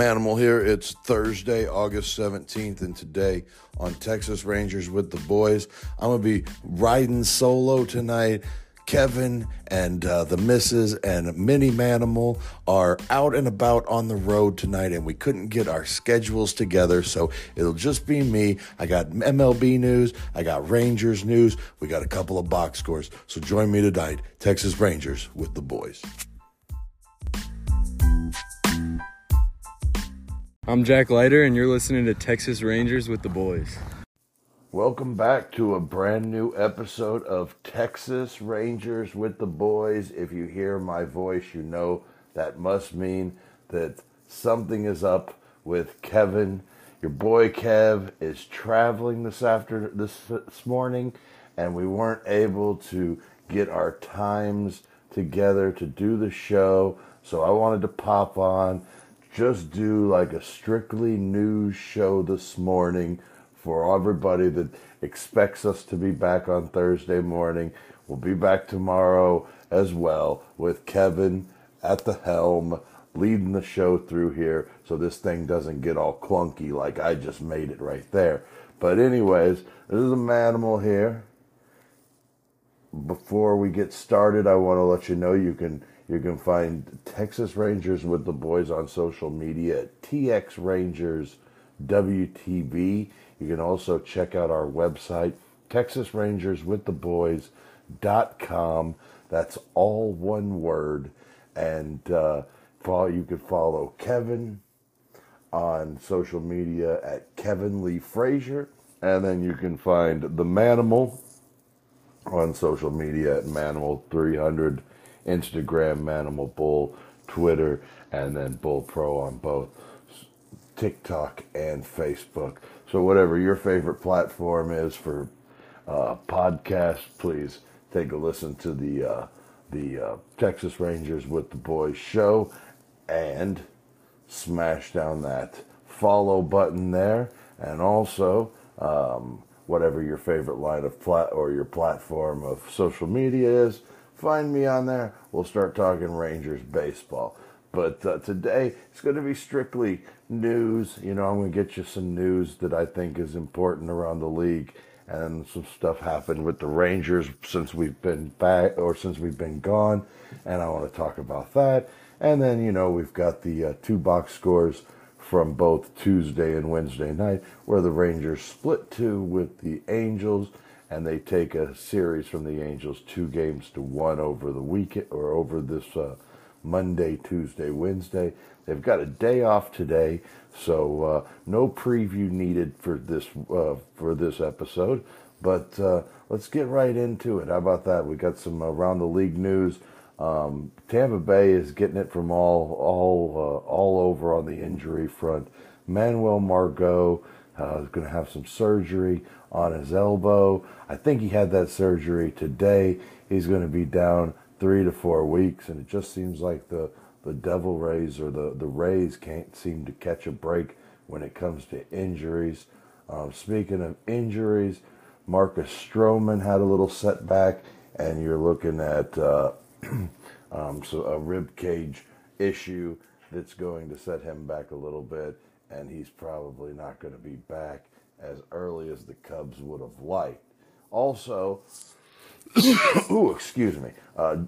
Manimal here. It's Thursday, August 17th, and today on Texas Rangers with the Boys, I'm going to be riding solo tonight. Kevin and uh, the missus and Mini Manimal are out and about on the road tonight, and we couldn't get our schedules together, so it'll just be me. I got MLB news, I got Rangers news, we got a couple of box scores. So join me tonight, Texas Rangers with the Boys. I'm Jack Leiter, and you're listening to Texas Rangers with the Boys. Welcome back to a brand new episode of Texas Rangers with the Boys. If you hear my voice, you know that must mean that something is up with Kevin. Your boy Kev is traveling this after this, this morning, and we weren't able to get our times together to do the show. So I wanted to pop on just do like a strictly news show this morning for everybody that expects us to be back on Thursday morning. We'll be back tomorrow as well with Kevin at the helm leading the show through here so this thing doesn't get all clunky like I just made it right there. But anyways, this is a manimal here. Before we get started, I want to let you know you can you can find Texas Rangers with the boys on social media at TX Rangers. You can also check out our website, TexasRangersWithTheBoys.com. That's all one word. And uh, follow, you can follow Kevin on social media at Kevin Lee Frazier. And then you can find the Manimal on social media at Manimal300 Instagram, Manimal Bull, Twitter, and then Bull Pro on both TikTok and Facebook. So, whatever your favorite platform is for uh, podcasts, please take a listen to the uh, the uh, Texas Rangers with the Boys show and smash down that follow button there, and also. Um, whatever your favorite line of plat or your platform of social media is, Find me on there. We'll start talking Rangers baseball. But uh, today it's going to be strictly news. You know, I'm going to get you some news that I think is important around the league, and some stuff happened with the Rangers since we've been back or since we've been gone, and I want to talk about that. And then you know we've got the uh, two box scores from both Tuesday and Wednesday night, where the Rangers split two with the Angels and they take a series from the Angels, two games to one over the weekend or over this uh, Monday, Tuesday, Wednesday. They've got a day off today, so uh, no preview needed for this uh, for this episode. But uh, let's get right into it. How about that? We got some around the league news. Um, Tampa Bay is getting it from all all uh, all over on the injury front. Manuel Margot uh, is going to have some surgery on his elbow. I think he had that surgery today. He's going to be down three to four weeks, and it just seems like the the Devil Rays or the the Rays can't seem to catch a break when it comes to injuries. Um, speaking of injuries, Marcus Stroman had a little setback, and you're looking at uh, um, so a rib cage issue that's going to set him back a little bit, and he's probably not going to be back as early as the Cubs would have liked. Also, ooh, excuse me. Uh,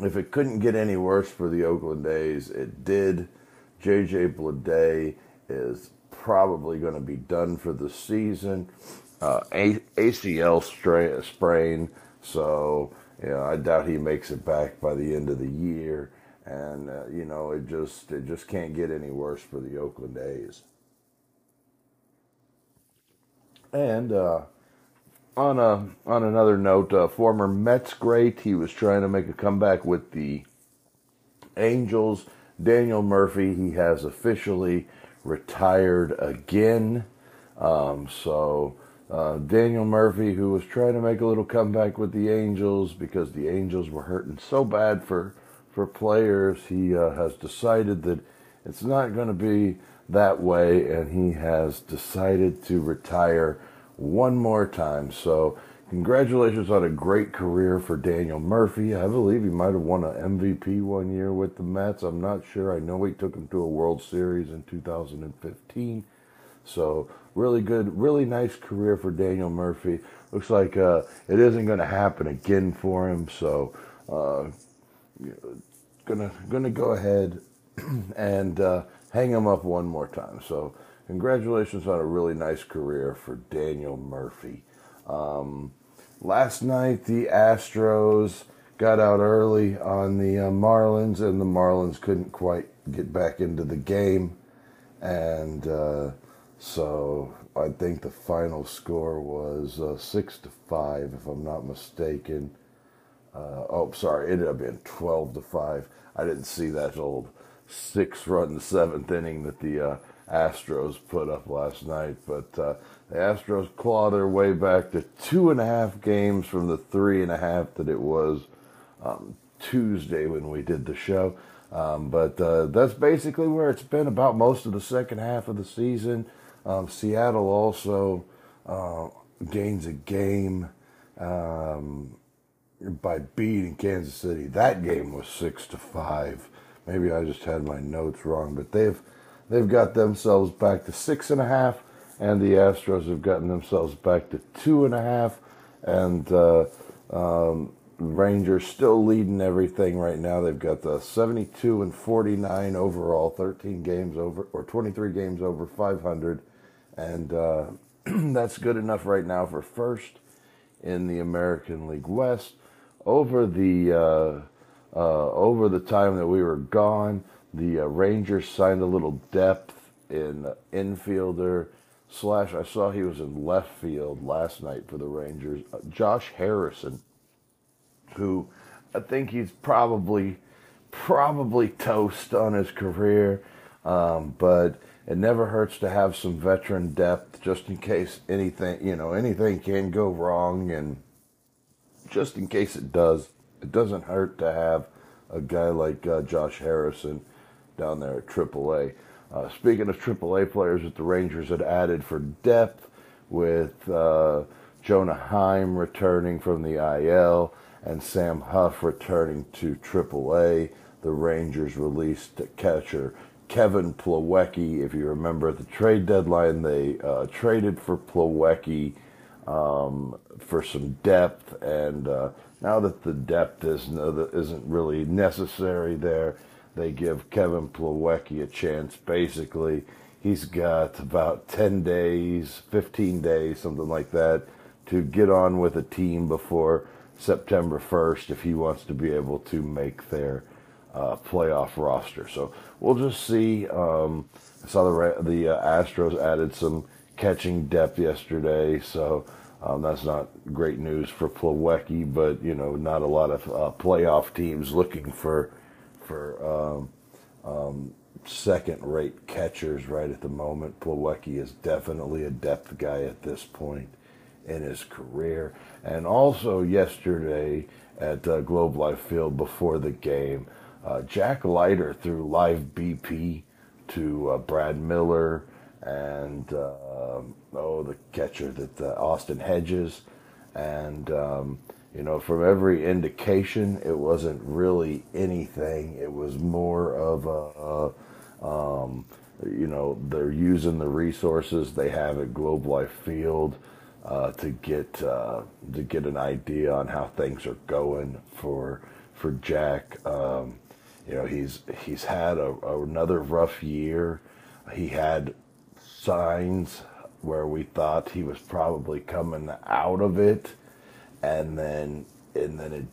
if it couldn't get any worse for the Oakland A's, it did. JJ Bleday is probably going to be done for the season. Uh, A- ACL stra- sprain, so you know, I doubt he makes it back by the end of the year. And uh, you know, it just it just can't get any worse for the Oakland A's. And uh, on a on another note, uh, former Mets great, he was trying to make a comeback with the Angels. Daniel Murphy, he has officially retired again. Um, so uh, Daniel Murphy, who was trying to make a little comeback with the Angels because the Angels were hurting so bad for for players, he uh, has decided that it's not going to be that way, and he has decided to retire one more time. So, congratulations on a great career for Daniel Murphy. I believe he might have won an MVP one year with the Mets. I'm not sure. I know he took him to a World Series in 2015. So really good, really nice career for Daniel Murphy. Looks like uh, it isn't going to happen again for him. So uh, gonna gonna go ahead and uh, hang him up one more time. So congratulations on a really nice career for Daniel Murphy. Um, last night the Astros got out early on the uh, Marlins, and the Marlins couldn't quite get back into the game, and uh, so I think the final score was uh, six to five, if I'm not mistaken. Uh, oh, sorry, it ended up being twelve to five. I didn't see that old six-run seventh inning that the uh, Astros put up last night, but uh, the Astros claw their way back to two and a half games from the three and a half that it was um, Tuesday when we did the show. Um, but uh, that's basically where it's been about most of the second half of the season. Um, Seattle also uh, gains a game um, by beating Kansas City. That game was six to five. Maybe I just had my notes wrong, but they've they've got themselves back to six and a half, and the Astros have gotten themselves back to two and a half, and uh, um, Rangers still leading everything right now. They've got the 72 and 49 overall, 13 games over or 23 games over 500, and uh, that's good enough right now for first in the American League West. Over the uh, uh, over the time that we were gone, the uh, Rangers signed a little depth in infielder slash. I saw he was in left field last night for the Rangers. Uh, Josh Harrison, who I think he's probably probably toast on his career, um, but it never hurts to have some veteran depth just in case anything you know anything can go wrong and just in case it does it doesn't hurt to have a guy like uh, Josh Harrison down there at AAA. Uh, speaking of AAA players that the Rangers had added for depth, with uh, Jonah Heim returning from the IL and Sam Huff returning to AAA, the Rangers released catcher Kevin Plawecki. If you remember at the trade deadline, they uh, traded for Plawecki um, for some depth, and uh, now that the depth is, isn't really necessary there, they give Kevin Plawecki a chance. Basically, he's got about 10 days, 15 days, something like that, to get on with a team before September 1st if he wants to be able to make their uh, playoff roster. So we'll just see. Um, I saw the the uh, Astros added some catching depth yesterday, so um, that's not great news for Plawecki, but you know, not a lot of uh, playoff teams looking for for um, um, second-rate catchers right at the moment. Plawecki is definitely a depth guy at this point in his career. And also yesterday at uh, Globe Life Field before the game, uh, Jack Leiter threw live BP to uh, Brad Miller and uh, oh the catcher that uh, Austin Hedges, and um, you know from every indication it wasn't really anything. It was more of a, a um, you know they're using the resources they have at Globe Life Field. Uh, to get uh, to get an idea on how things are going for for Jack. Um, you know he's he's had a, another rough year. He had signs where we thought he was probably coming out of it, and then and then it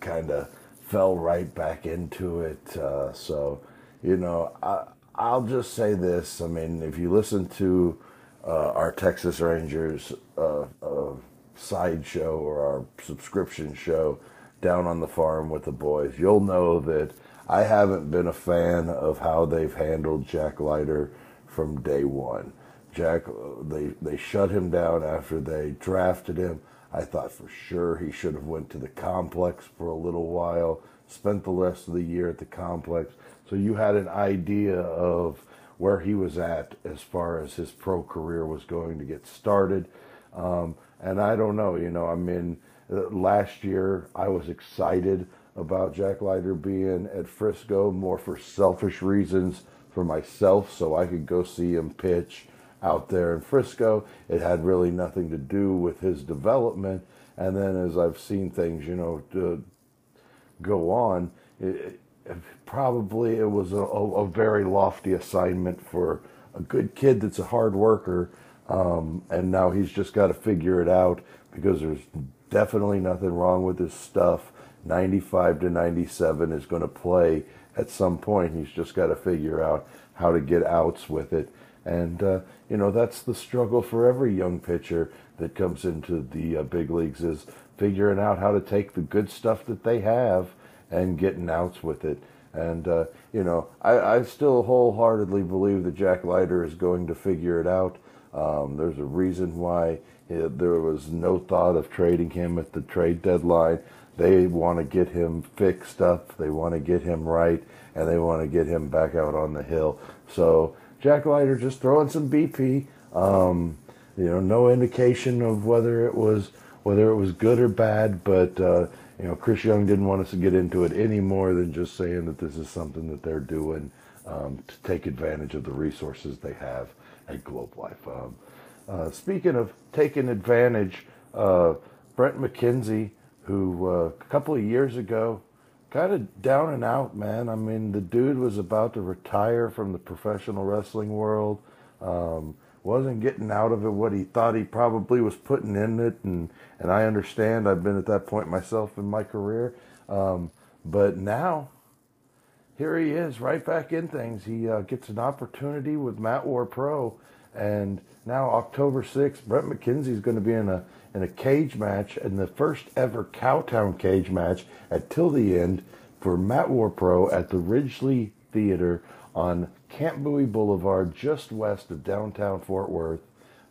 kind of fell right back into it. Uh, so, you know, I, I'll just say this. I mean, if you listen to uh, our Texas Rangers uh, uh side show or our subscription show down on the farm with the boys, you'll know that I haven't been a fan of how they've handled Jack Leiter from day one. Jack, they they shut him down after they drafted him. I thought for sure he should have went to the complex for a little while, spent the rest of the year at the complex, so you had an idea of where he was at as far as his pro career was going to get started. Um, and I don't know. You know, I mean, uh, last year I was excited about Jack Leiter being at Frisco more for selfish reasons for myself, so I could go see him pitch out there in Frisco. It had really nothing to do with his development. And then as I've seen things, you know, go on, it, it, probably it was a, a, very lofty assignment for a good kid that's a hard worker. Um, and now he's just got to figure it out because there's definitely nothing wrong with his stuff. 95 to 97 is going to play at some point. He's just got to figure out how to get outs with it. And, uh, you know, that's the struggle for every young pitcher that comes into the uh, big leagues is figuring out how to take the good stuff that they have and getting outs with it. And, uh, you know, I, I, still wholeheartedly believe that Jack Leiter is going to figure it out. Um, there's a reason why it, there was no thought of trading him at the trade deadline. They want to get him fixed up, they want to get him right, and they want to get him back out on the hill. So, Jack Leiter just throwing some BP. Um, you know, no indication of whether it was whether it was good or bad, but uh, you know, Chris Young didn't want us to get into it any more than just saying that this is something that they're doing um, to take advantage of the resources they have at Globe Life. Um, uh, speaking of taking advantage, uh, Brent McKenzie, who uh, a couple of years ago, kind of down and out, man. I mean, the dude was about to retire from the professional wrestling world. Um, wasn't getting out of it what he thought he probably was putting in it, and and I understand. I've been at that point myself in my career, um, but now here he is, right back in things. He uh, gets an opportunity with Matt War Pro, and now October sixth, Brett McKenzie is going to be in a in a cage match, in the first ever Cowtown cage match at Till the End for Matt War Pro at the Ridglea Theater on Camp Bowie Boulevard, just west of downtown Fort Worth.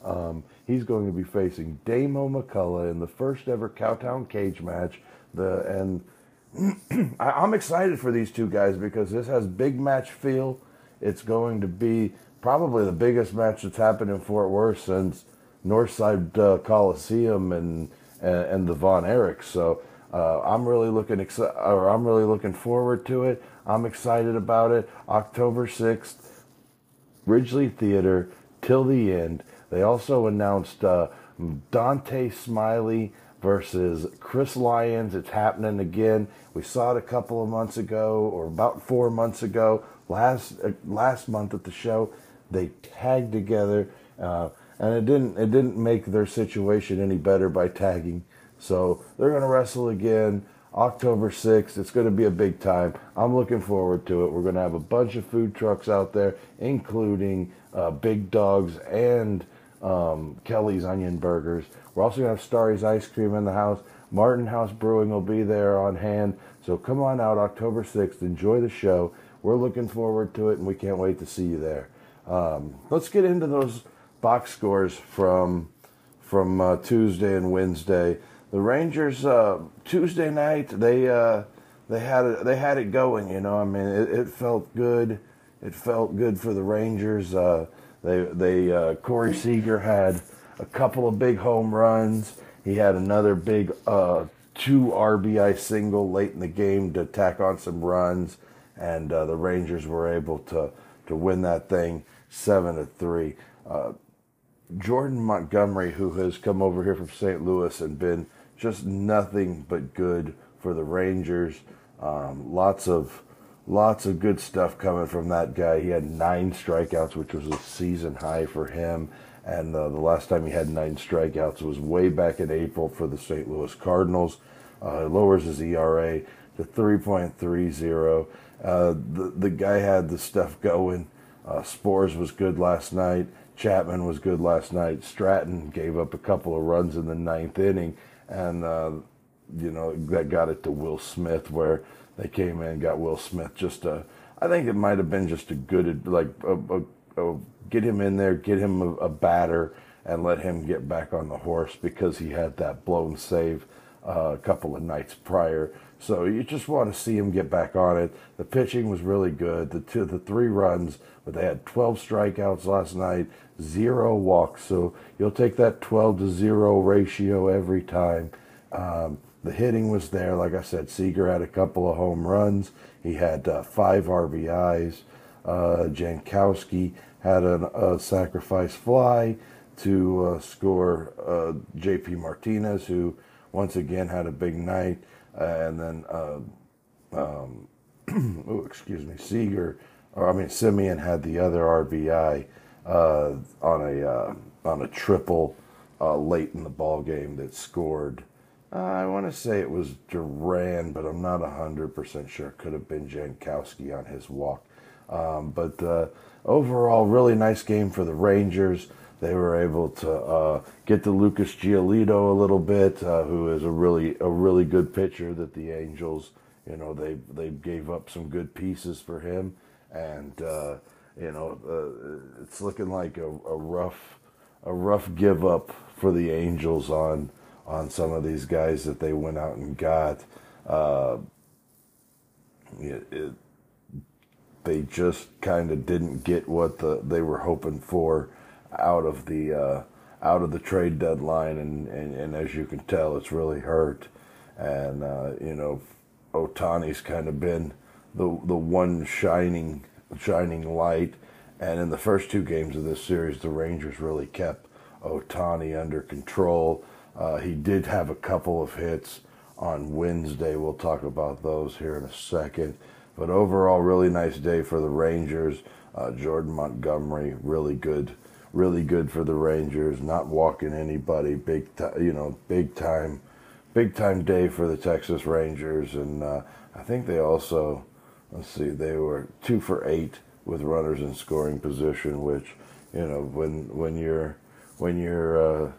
Um, he's going to be facing Damo McCullough in the first ever Cowtown cage match. The and I'm excited for these two guys because this has big match feel. It's going to be probably the biggest match that's happened in Fort Worth since Northside uh, Coliseum and, and, and the Von Erichs. So uh, I'm really looking exci- or I'm really looking forward to it. I'm excited about it. October 6th, Ridglea Theater till the end. They also announced uh, Dante Smiley versus Chris Lyons. It's happening again. We saw it a couple of months ago, or about four months ago. Last uh, last month at the show, they tagged together, uh, and it didn't it didn't make their situation any better by tagging. So they're going to wrestle again. October 6th. It's going to be a big time. I'm looking forward to it. We're going to have a bunch of food trucks out there, including uh, Big Dogs and um, Kelly's Onion Burgers. We're also going to have Starry's Ice Cream in the house. Martin House Brewing will be there on hand. So come on out October 6th. Enjoy the show. We're looking forward to it, and we can't wait to see you there. Um, let's get into those box scores from from uh, Tuesday and Wednesday the Rangers uh, Tuesday night they uh, they had it they had it going. You know, I mean, it, it felt good. It felt good for the Rangers. Uh, they they uh, Corey Seager had a couple of big home runs. He had another big uh, two RBI single late in the game to tack on some runs, and uh, the Rangers were able to to win that thing seven to three. Jordan Montgomery, who has come over here from St. Louis and been just nothing but good for the Rangers. Um, lots of lots of good stuff coming from that guy. He had nine strikeouts, which was a season high for him. And uh, the last time he had nine strikeouts was way back in April for the St. Louis Cardinals. Uh, lowers his ERA to 3.30. Uh, the the guy had the stuff going. Uh, Sborz was good last night. Chapman was good last night. Stratton gave up a couple of runs in the ninth inning and uh, you know that got it to Will Smith where they came in got Will Smith just a I think it might have been just a good like a, a, a, get him in there, get him a, batter, and let him get back on the horse because he had that blown save uh, a couple of nights prior. So you just want to see him get back on it. The pitching was really good. The two, the three runs, but they had 12 strikeouts last night, zero walks. So you'll take that 12 to zero ratio every time. Um, the hitting was there. Like I said, Seager had a couple of home runs. He had uh, five RBIs. Uh, Jankowski had a, sacrifice fly to uh, score uh, J.P. Martinez, who once again had a big night. And then, uh, um, oh, excuse me, Seager, or I mean, Semien had the other RBI uh, on a on a triple late in the ball game that scored. Uh, I want to say it was Duran, but I'm not 100% sure. It Could have been Jankowski on his walk. Um, but uh, overall, really nice game for the Rangers. They were able to uh, get to Lucas Giolito a little bit, uh, who is a really a really good pitcher. That the Angels, you know, they they gave up some good pieces for him, and uh, you know, uh, it's looking like a, a rough a rough give up for the Angels on on some of these guys that they went out and got. Uh, it, it, they just kind of didn't get what the, they were hoping for out of the uh, out of the trade deadline, and, and, and, as you can tell, it's really hurt. And uh, you know, Ohtani's kind of been the the one shining shining light. And in the first two games of this series, the Rangers really kept Ohtani under control. Uh, he did have a couple of hits on Wednesday. We'll talk about those here in a second. But overall, really nice day for the Rangers. Uh, Jordan Montgomery, really good, really good for the Rangers. Not walking anybody. Big, t- you know, big time, big time day for the Texas Rangers. And uh, I think they also, let's see, they were two for eight with runners in scoring position. Which, you know, when when you're when you're uh,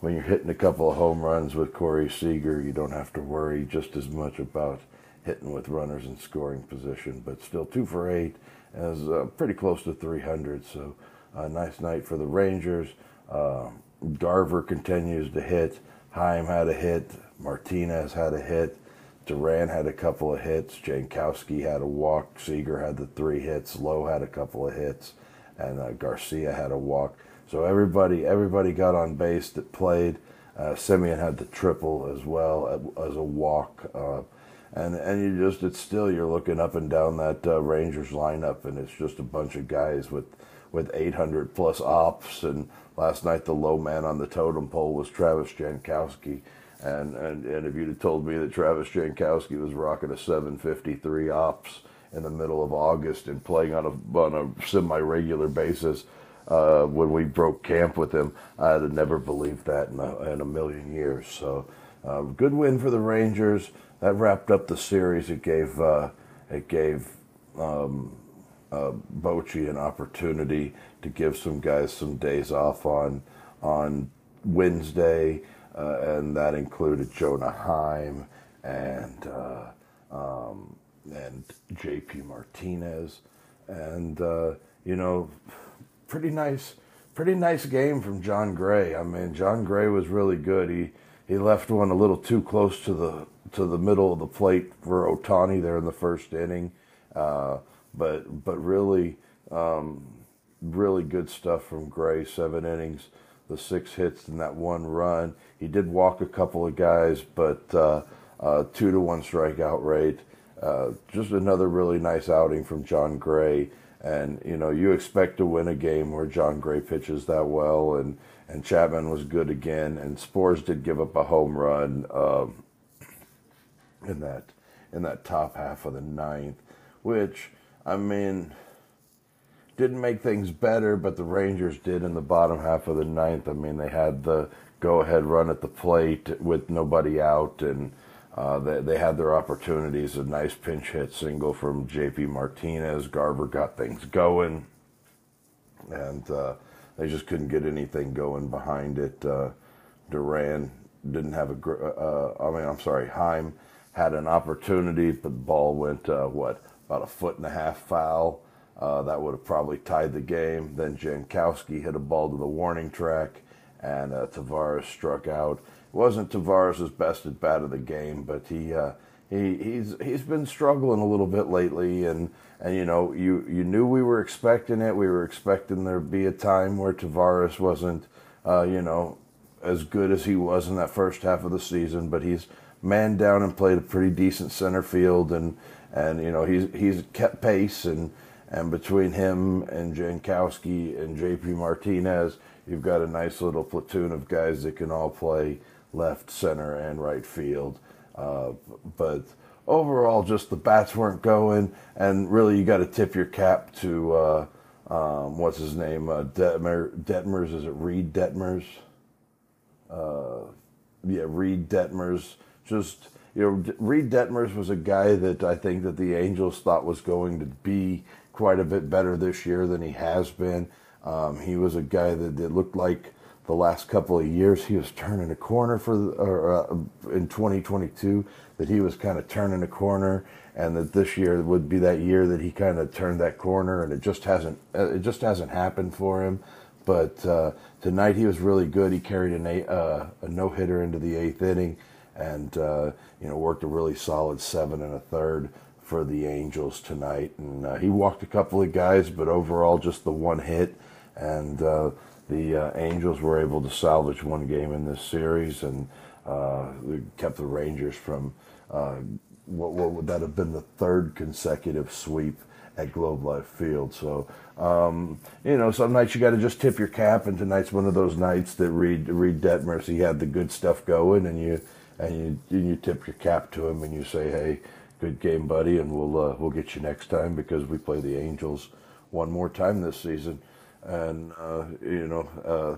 when you're hitting a couple of home runs with Corey Seager, you don't have to worry just as much about hitting with runners in scoring position. But still, two for eight is uh, pretty close to 300. So, a nice night for the Rangers. Uh, Garver continues to hit. Heim had a hit. Martinez had a hit. Duran had a couple of hits. Jankowski had a walk. Seager had the three hits. Lowe had a couple of hits. And uh, Garcia had a walk. So everybody everybody got on base that played. Uh, Semien had the triple as well as a walk. Uh, and and you just it's still you're looking up and down that uh, Rangers lineup, and it's just a bunch of guys with with 800 plus ops. And last night the low man on the totem pole was Travis Jankowski. And, and, and if you'd have told me that Travis Jankowski was rocking a 753 ops in the middle of August and playing on a, on a semi regular basis, uh, when we broke camp with him. I'd have never believed that in a, in a million years. So, uh, good win for the Rangers. That wrapped up the series. It gave uh, it gave um, uh, Bochy an opportunity to give some guys some days off on on Wednesday, uh, and that included Jonah Heim and uh, um, and J.P. Martinez, and you know pretty nice, pretty nice game from Jon Gray. I mean, Jon Gray was really good. He he left one a little too close to the to the middle of the plate for Ohtani there in the first inning, uh, but but really um, really good stuff from Gray. Seven innings, the six hits and that one run. He did walk a couple of guys, but uh, uh, two to one strikeout rate. Uh, just another really nice outing from Jon Gray. And you know, you expect to win a game where Jon Gray pitches that well, and and Chapman was good again, and Sborz did give up a home run um, in that in that top half of the ninth, which I mean didn't make things better, but the Rangers did in the bottom half of the ninth. I mean, they had the go ahead run at the plate with nobody out, and uh, they, they had their opportunities. A nice pinch hit single from J.P. Martinez. Garver got things going, and uh, they just couldn't get anything going behind it. Uh, Duran didn't have a. Uh, I mean, I'm sorry. Heim had an opportunity, but the ball went uh, what about a foot and a half foul. Uh, that would have probably tied the game. Then Jankowski hit a ball to the warning track, and Taveras struck out It wasn't Taveras' best at bat of the game, but he uh, he he's he's been struggling a little bit lately, and and you know you you knew we were expecting it. We were expecting there be a time where Taveras wasn't uh, you know as good as he was in that first half of the season, but he's man down and played a pretty decent center field, and and you know he's he's kept pace, and and between him and Jankowski and J.P. Martinez, you've got a nice little platoon of guys that can all play left, center, and right field. Uh, but overall, just the bats weren't going, and really you got to tip your cap to uh, um, what's his name, uh, Detmer, Detmers. Is it Reid Detmers? Uh, yeah, Reid Detmers. Just you know, Reid Detmers was a guy that I think that the Angels thought was going to be quite a bit better this year than he has been. Um, he was a guy that, looked like the last couple of years he was turning a corner for or, uh, in 2022 that he was kind of turning a corner and that this year would be that year that he kind of turned that corner and it just hasn't uh, it just hasn't happened for him. But uh, tonight he was really good. He carried an eight, uh, a no hitter into the eighth inning and uh, you know worked a really solid seven and a third for the Angels tonight and uh, he walked a couple of guys but overall just the one hit and the uh, Angels were able to salvage one game in this series and uh, kept the Rangers from uh, what, what, would that have been the third consecutive sweep at Globe Life Field. So, um, you know, some nights you got to just tip your cap, and tonight's one of those nights that Reid Reid Detmers he had the good stuff going, and you and you and you tip your cap to him, and you say, hey. Good game, buddy, and we'll uh, we'll get you next time because we play the Angels one more time this season. And uh, you know, uh,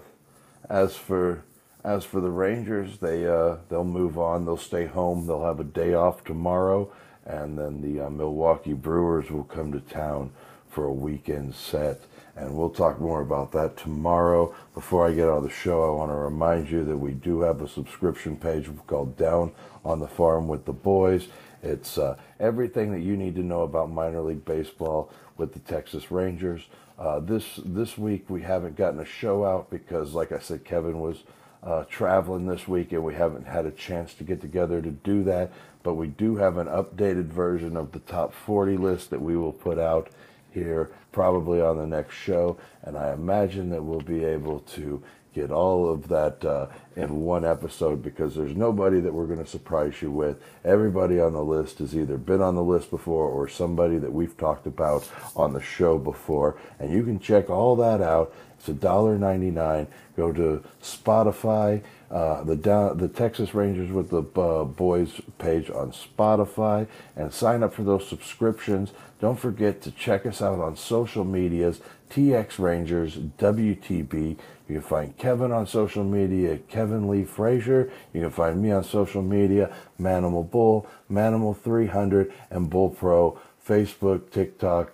as for as for the Rangers, they uh, they'll move on. They'll stay home. They'll have a day off tomorrow, and then the uh, Milwaukee Brewers will come to town for a weekend set. And we'll talk more about that tomorrow. Before I get on the show, I want to remind you that we do have a subscription page called Down on the Farm with the Boys. It's uh, everything that you need to know about minor league baseball with the Texas Rangers. Uh, this this week we haven't gotten a show out because, like I said, Kevin was uh, traveling this week and we haven't had a chance to get together to do that. But we do have an updated version of the top 40 list that we will put out here probably on the next show, and I imagine that we'll be able to get all of that uh, in one episode because there's nobody that we're going to surprise you with. Everybody on the list has either been on the list before or somebody that we've talked about on the show before. And you can check all that out. It's $1.99. Go to Spotify, uh, the down, the Texas Rangers with the uh, Boys page on Spotify, and sign up for those subscriptions. Don't forget to check us out on social medias, TX Rangers, WTB. You can find Kevin on social media, Kevin Lee Frazier. You can find me on social media, Manimal Bull, Manimal 300, and Bull Pro, Facebook, TikTok.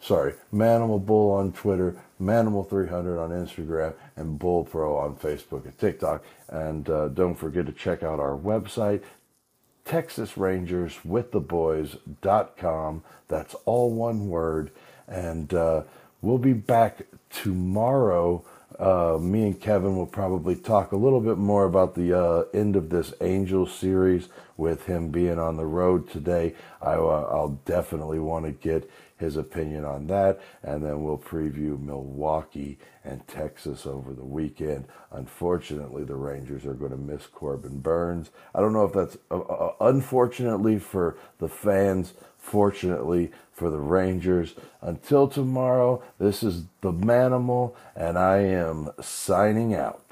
Sorry, Manimal Bull on Twitter, Manimal 300 on Instagram, and Bull Pro on Facebook and TikTok. And uh, don't forget to check out our website, TexasRangersWithTheBoys.com. That's all one word. And uh, we'll be back tomorrow uh, me and Kevin will probably talk a little bit more about the uh, end of this Angel series with him being on the road today. I, will uh, definitely want to get his opinion on that, and then we'll preview Milwaukee and Texas over the weekend. Unfortunately, the Rangers are going to miss Corbin Burnes. I don't know if that's uh, uh, unfortunately for the fans fortunately for the Rangers. Until tomorrow, this is the Manimal, and I am signing out.